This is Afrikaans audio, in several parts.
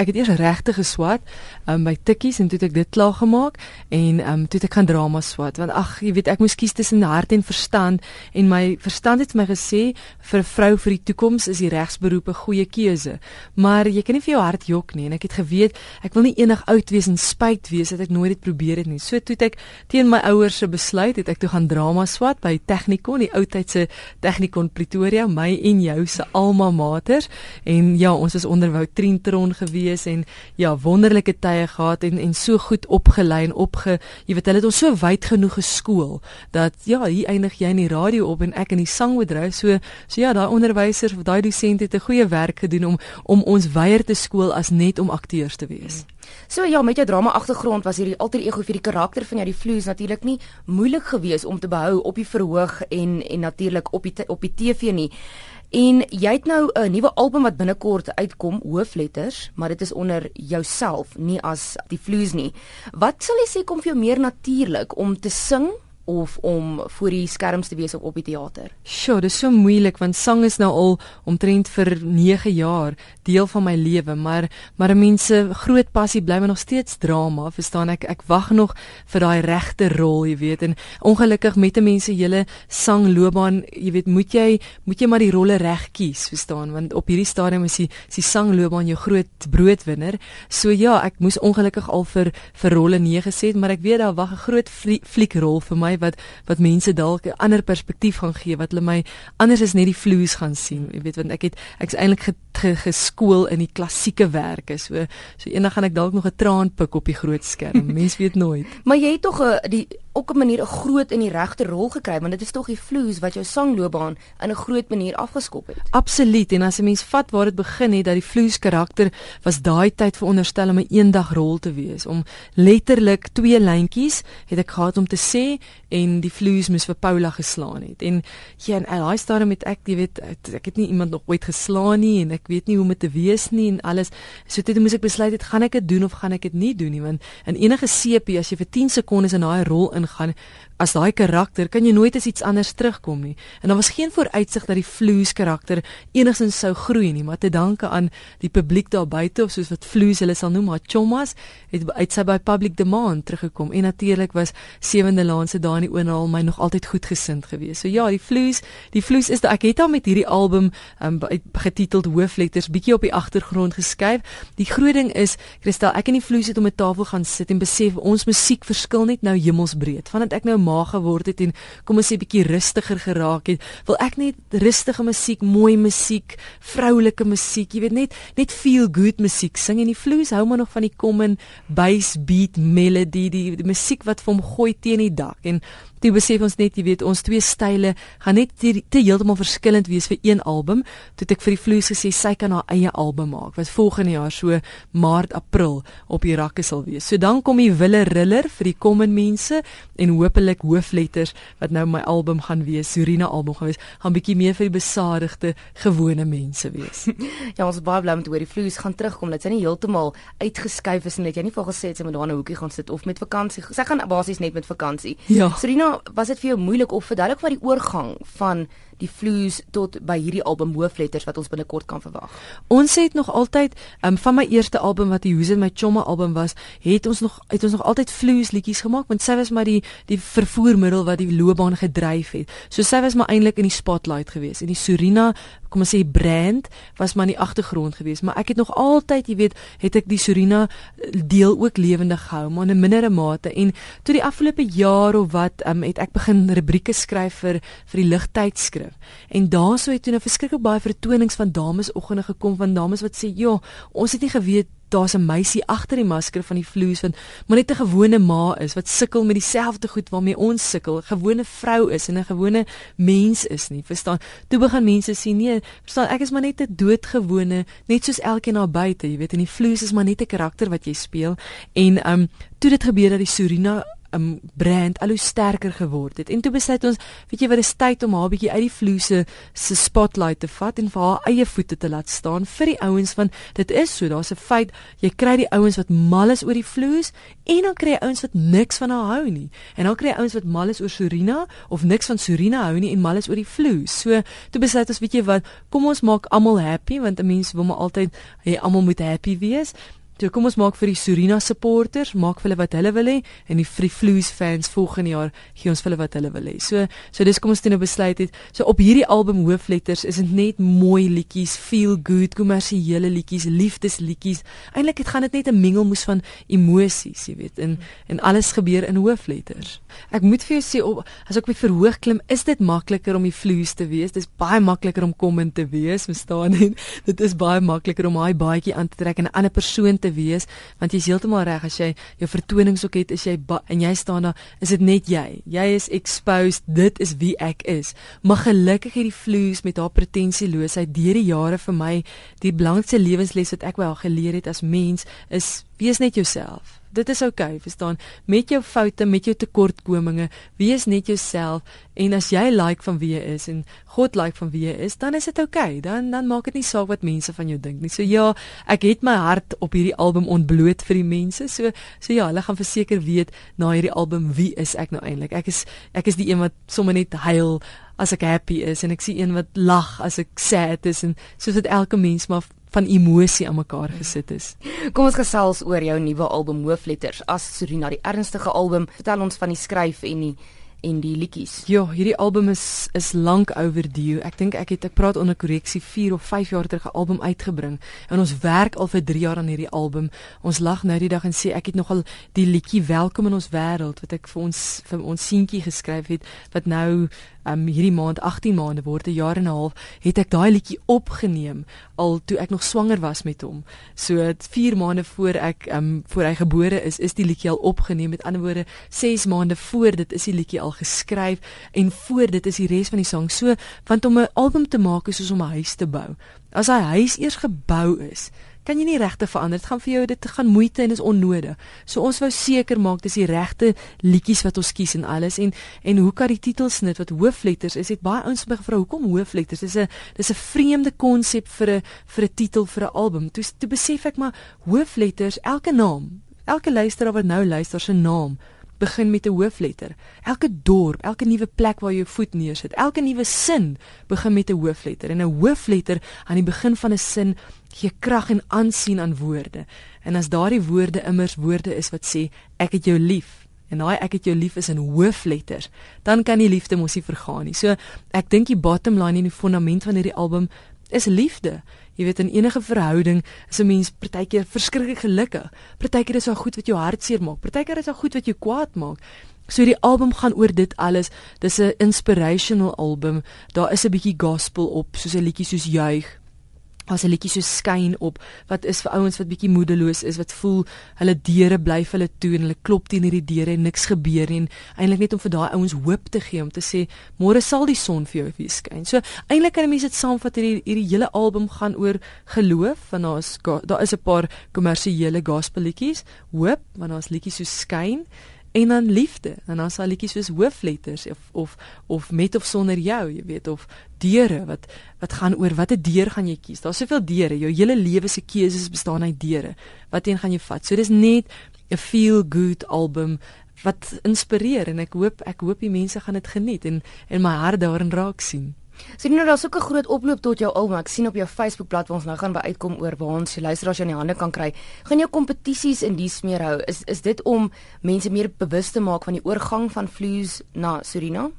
ek het eers regte geswat um, by tikkies en toe het ek dit klaar gemaak en um, toe het ek gaan drama swat want ag jy weet ek moes kies tussen hart en verstand en my verstand het my gesê vir 'n vrou vir die toekoms is die regsberoep 'n goeie keuse maar jy kan nie vir jou hart jok nie en ek het geweet ek wil nie eendag oud wees en spyt wees dat ek nooit dit probeer het nie. So toe het ek teen my ouers se besluit het ek toe gaan drama swat by Technikon die ou tydse Technikon Pretoria my en jou se alma maters en ja ons was onder Woutrin gewees en ja wonderlike tye gehad en en so goed opgelei en opge jy weet hulle het ons so wyd genoeg geskool dat ja hier eindig jy in die radio op en ek in die sangbedryf so so ja daai onderwysers of daai dosent het 'n goeie werk gedoen om om ons weier te skool as net om akteurs te wees. So ja, met jou drama agtergrond was hierdie alter ego vir die karakter van jou die vloes natuurlik nie moeilik geweest om te behou op die verhoog en en natuurlik op die op die TV nie. En jy het nou 'n nuwe album wat binnekort uitkom, Hoofletters, maar dit is onder jouself, nie as die Vloes nie. Wat sal jy sê kom vir jou meer natuurlik om te sing of om voor die skerms te wees of op die teater? Sjoe, dit is so moeilik want sang is nou al omtrent vir 9 jaar deel van my lewe, maar maar mense groot passie bly my nog steeds drama, verstaan ek? Ek wag nog vir daai regte rol, jy weet, en ongelukkig met 'n mense hele sangloopbaan, jy weet, moet jy moet jy maar die rolle reg kies, verstaan? Want op hierdie stadium is die die sangloopbaan jou groot broodwinner. So ja, ek moes ongelukkig al vir vir rolle nee gesê, maar ek weet daar wag 'n groot fliek rol vir my wat wat mense dalk 'n ander perspektief gaan gee wat hulle my anders as net die vloes gaan sien. Jy weet want ek het ek's eintlik ge, ge, geskool in die klassieke werke. So so eendag gaan ek dalk nog 'n traan pik op die groot skerm. Mense weet nooit. maar jy het tog 'n die ook 'n manier 'n groot in die regte rol gekry want dit is tog die vloes wat jou sangloopbaan in 'n groot manier afgeskop het. Absoluut en as 'n mens vat waar dit begin het dat die vloes karakter was daai tyd veronderstel om 'n eendag rol te wees om letterlik twee lyntjies het ek gehad om te sê en die vloes moes vir Paula geslaan het. En ja en daai stadium met ek jy weet ek het nie iemand nog ooit geslaan nie en ek weet nie hoe om dit te wees nie en alles. So toe moes ek besluit het gaan ek dit doen of gaan ek dit nie doen nie want in enige sepie as jy vir 10 sekondes in daai rol ingaan as daai karakter kan jy nooit as iets anders terugkom nie. En daar was geen vooruitsig dat die Vloes karakter enigsins sou groei nie, maar te danke aan die publiek daar buite of soos wat Vloes hulle sal noem, maar Chomas het uit sy by public demand teruggekom en natuurlik was Sewende Laan se daai oorhaal my nog altyd goed gesind gewees. So ja, die Vloes, die Vloes is ek het al met hierdie album um, getiteld Hoofletters bietjie op die agtergrond geskuif. Die groot ding is, Christel, ek en die Vloes het om 'n tafel gaan sit en besef ons musiek verskil net nou hemelsbreed. Vandat ek nou ma geword het en kom ons sê bietjie rustiger geraak het, wil ek net rustige musiek, mooi musiek, vroulike musiek, jy weet net net feel good musiek sing. En die vloes hou maar nog van die common bass beat melody, die, die musiek wat vir hom gooi teen die dak. En Toe besef ons net, jy weet, ons twee style gaan net te, te heeltemal verskillend wees vir een album. Toe ek vir die Vloes gesê sy kan haar eie album maak wat volgende jaar so Maart, April op die rakke sal wees. So dan kom die Wille Riller vir die common mense en hopelik hoofletters wat nou my album gaan wees, Surina album gaan wees, gaan bietjie meer vir die besadigde gewone mense wees. ja, ons baie bly om te hoor die Vloes gaan terugkom. Dit is nie heeltemal uitgeskuif is en net jy nie vir gesê het sy moet daar 'n hoekie gaan sit of met vakansie. Sy gaan basies net met vakansie. Ja. Surina was dit vir jou moeilik of verduidelik wat die oorgang van die vloes tot by hierdie album hoofletters wat ons binnekort kan verwag. Ons het nog altyd um, van my eerste album wat die Who's in my chomme album was, het ons nog het ons nog altyd vloes liedjies gemaak want sy was maar die die vervoermiddel wat die loopbaan gedryf het. So sy was maar eintlik in die spotlight geweest en die Surina kom ons sê brand was maar in die agtergrond geweest, maar ek het nog altyd, jy weet, het ek die Surina deel ook lewendig gehou, maar in 'n mindere mate en toe die afgelope jaar of wat um, het ek begin rubrieke skryf vir vir die ligtydskrif En daarso het toe nou verskriklik baie vertonings van damesoggende gekom van dames wat sê, "Ja, ons het nie geweet daar's 'n meisie agter die masker van die vloes want maar net 'n gewone ma is wat sukkel met dieselfde goed waarmee ons sukkel, 'n gewone vrou is en 'n gewone mens is nie. Verstaan? Toe begin mense sien, nee, verstaan, ek is maar net 'n doodgewone, net soos elkeen daar buite, jy weet, en die vloes is maar net 'n karakter wat jy speel. En um toe dit gebeur dat die Surina um brand al hoe sterker geword het. En toe besluit ons, weet jy wat, is tyd om haar bietjie uit die vloese se spotlight te vat en vir haar eie voete te laat staan vir die ouens want dit is so, daar's 'n feit, jy kry die ouens wat mal is oor die vloes en dan kry jy ouens wat niks van haar hou nie. En dan kry jy ouens wat mal is oor Surina of niks van Surina hou nie en mal is oor die vloes. So, toe besluit ons, weet jy wat, kom ons maak almal happy want 'n mens wil maar altyd hê almal moet happy wees. Toe kom ons maak vir die Surina supporters, maak vir hulle wat hulle wil hê en die Free Flues fans volgende jaar gee ons vir hulle wat hulle wil hê. So so dis kom ons toe nou besluit het. So op hierdie album hoofletters is dit net mooi liedjies, feel good, kommersiële liedjies, liefdesliedjies. Eintlik dit gaan dit net 'n mengelmoes van emosies, jy weet, en en alles gebeur in hoofletters. Ek moet vir jou sê op as ek op die verhoog klim, is dit makliker om die Flues te wees. Dis baie makliker om kom in te wees, verstaan jy? Dit is baie makliker om daai baadjie aan te trek en 'n ander persoon te te wees want jy's heeltemal reg as jy jou vertonings ook het is jy en jy staan daar is dit net jy. Jy is exposed dit is wie ek is. Maar gelukkig het die vloes met haar pretensieloosheid deur die jare vir my die belangrikste lewensles wat ek wel geleer het as mens is wees net jouself Dit is oukei, okay, verstaan? Met jou foute, met jou tekortkominge, wees net jouself en as jy like van wie jy is en God like van wie jy is, dan is dit oukei. Okay. Dan dan maak dit nie saak wat mense van jou dink nie. So ja, ek het my hart op hierdie album ontbloot vir die mense. So so ja, hulle gaan verseker weet na hierdie album wie is ek nou eintlik? Ek is ek is die een wat sommer net huil as ek happy is en ek sien een wat lag as ek sad is en soos dit elke mens maar van emosie aan mekaar gesit is. Kom ons gesels oor jou nuwe album Hoofletters as Surina, die ernstige album. Vertel ons van die skryf en die en die liedjies. Ja, hierdie album is is lank overdue. Ek dink ek het ek praat onder korreksie 4 of 5 jaar terug 'n album uitgebring en ons werk al vir 3 jaar aan hierdie album. Ons lag nou die dag en sê ek het nogal die liedjie Welkom in ons wêreld wat ek vir ons vir ons seentjie geskryf het wat nou um, hierdie maand 18 maande word 'n jaar en 'n half het ek daai liedjie opgeneem al toe ek nog swanger was met hom. So 4 maande voor ek um, voor hy gebore is, is die liedjie al opgeneem. Met ander woorde 6 maande voor dit is die liedjie al geskryf en voor dit is die res van die sang. So want om 'n album te maak is soos om 'n huis te bou. As hy huis eers gebou is, kan jy nie regte verander. Dit gaan vir jou dit gaan moeite en is onnodig. So ons wou seker maak dis die regte liedjies wat ons kies en alles en en hoe kan die titelsnit wat hoofletters is, het baie ouens gevra hoekom hoofletters? Dis 'n dis 'n vreemde konsep vir 'n vir 'n titel vir 'n album. Toe toe besef ek maar hoofletters, elke naam, elke luisteraar wat nou luister se naam begin met 'n hoofletter. Elke dorp, elke nuwe plek waar jy jou voet neersit, elke nuwe sin begin met 'n hoofletter. En 'n hoofletter aan die begin van 'n sin gee krag en aansien aan woorde. En as daardie woorde immers woorde is wat sê ek het jou lief en daai ek het jou lief is in hoofletters, dan kan die liefde mos nie vergaan nie. So ek dink die bottom line en die fondament van hierdie album is liefde. Jy weet in enige verhouding is 'n mens partykeer verskriklik gelukkig. Partykeer is daar goed wat jou hart seer maak. Partykeer is daar goed wat jou kwaad maak. So die album gaan oor dit alles. Dis 'n inspirational album. Daar is 'n bietjie gospel op, soos 'n liedjie soos Juig as 'n liedjie so skyn op wat is vir ouens wat bietjie moedeloos is wat voel hulle deure bly vir hulle toe en hulle klop teen hierdie deure en niks gebeur nie. En eintlik net om vir daai ouens hoop te gee om te sê môre sal die son vir jou weer skyn. So eintlik kan 'n mens dit saamvat hierdie hierdie hele album gaan oor geloof want daar's daar is 'n paar kommersiële gospel liedjies, hoop want daar's liedjies so skyn en dan liefde. En dan sal liedjies soos hoofletters of of of met of sonder jou jy weet of deure wat wat gaan oor watter deur gaan jy kies. Daar's soveel deure. Jou hele lewe se keuses bestaan uit deure. Wat een gaan jy vat? So dis net 'n feel good album wat inspireer en ek hoop ek hoop die mense gaan dit geniet en en my hart daarin raak sien Sien nou daar's ook 'n groot oproep tot jou album. Ek sien op jou Facebookblad waar ons nou gaan by uitkom oor waar ons jy luister as jy in die hande kan kry. Gaan jou kompetisies in die smeer hou? Is is dit om mense meer bewus te maak van die oorgang van vloes na Suriname?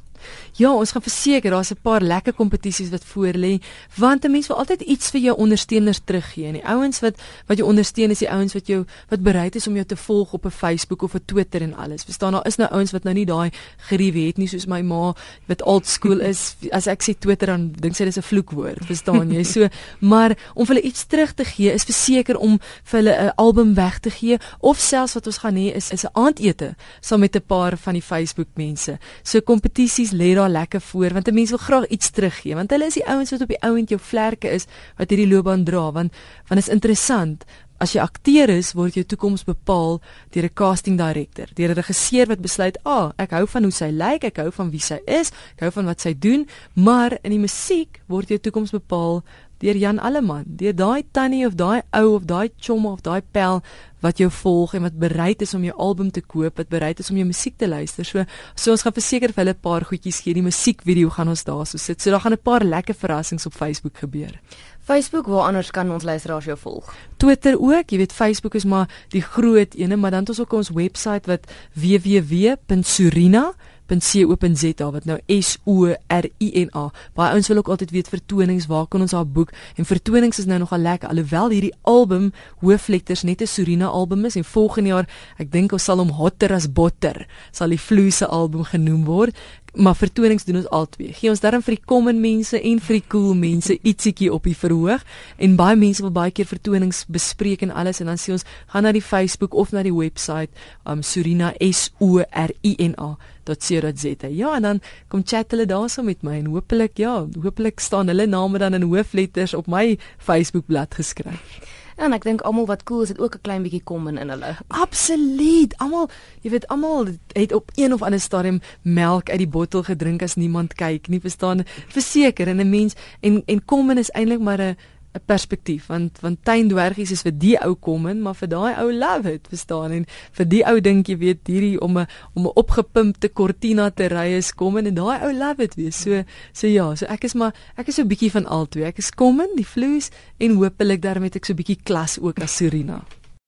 Ja, ons gaan verseker daar's 'n paar lekker kompetisies wat voor lê, want 'n mens wil altyd iets vir jou ondersteuners teruggee. En die ouens wat wat jou ondersteun is die ouens wat jou wat bereid is om jou te volg op 'n Facebook of 'n Twitter en alles. Verstaan, daar is nou ouens wat nou nie daai geriewe het nie soos my ma wat old school is. As ek sê Twitter dan dink sy dis 'n vloekwoord, verstaan jy? So, maar om vir hulle iets terug te gee is verseker om vir hulle 'n album weg te gee of selfs wat ons gaan hê is is 'n aandete saam met 'n paar van die Facebook mense. So kompetisies ouens lê daar lekker voor want 'n mens wil graag iets teruggee want hulle is die ouens wat op die ouend jou vlerke is wat hierdie loopbaan dra want want is interessant as jy akteur is, word jou toekoms bepaal deur 'n casting director, deur 'n regisseur wat besluit, "Ag, ah, ek hou van hoe sy lyk, ek hou van wie sy is, ek hou van wat sy doen." Maar in die musiek word jou toekoms bepaal deur Jan Alleman, deur daai tannie of daai ou of daai chom of daai pel wat jou volg en wat bereid is om jou album te koop, wat bereid is om jou musiek te luister. So so ons gaan verseker vir hulle 'n paar goedjies gee. Die musiekvideo gaan ons daar so sit. So daar gaan 'n paar lekker verrassings op Facebook gebeur. Facebook, waar anders kan ons luisteraars jou volg? Twitter ook. Jy weet Facebook is maar die groot ene, maar dan het ons ook ons webwerf wat www.surina.com www.co.za wat nou S O R I N A. Baie ouens wil ook altyd weet vertonings, waar kan ons haar boek? En vertonings is nou nogal lekker alhoewel hierdie album Hoofletters net 'n Surina album is en volgende jaar, ek dink ons sal hom Hotter as Butter sal die Vloese album genoem word maar vertonings doen ons albei. Gee ons darm vir die common mense en vir die cool mense ietsiekie op die verhoog en baie mense wil baie keer vertonings bespreek en alles en dan sê ons gaan na die Facebook of na die webwerf um Surina S O R I N A .co.za. Ja, en dan kom chat hulle daarso met my en hopelik ja, hopelik staan hulle name dan in hoofletters op my Facebook bladsy geskryf. Ja, en ek dink almal wat cool is, het ook 'n klein bietjie kom in hulle. Absoluut. Almal, jy weet, almal het op een of ander stadium melk uit die bottel gedrink as niemand kyk nie, verstaan? Verseker, en 'n mens en en kom in is eintlik maar 'n 'n perspektief want want tuindwergies is vir die ou kom in maar vir daai ou love it verstaan? En vir die ou dink jy weet hierdie om 'n om 'n opgepumpte cortina te ry is kom in en daai ou love it wees so so ja so ek is maar ek is so 'n bietjie van albei ek is kom in die vloes en hopelik daarmee het ek so 'n bietjie klas ook as Surina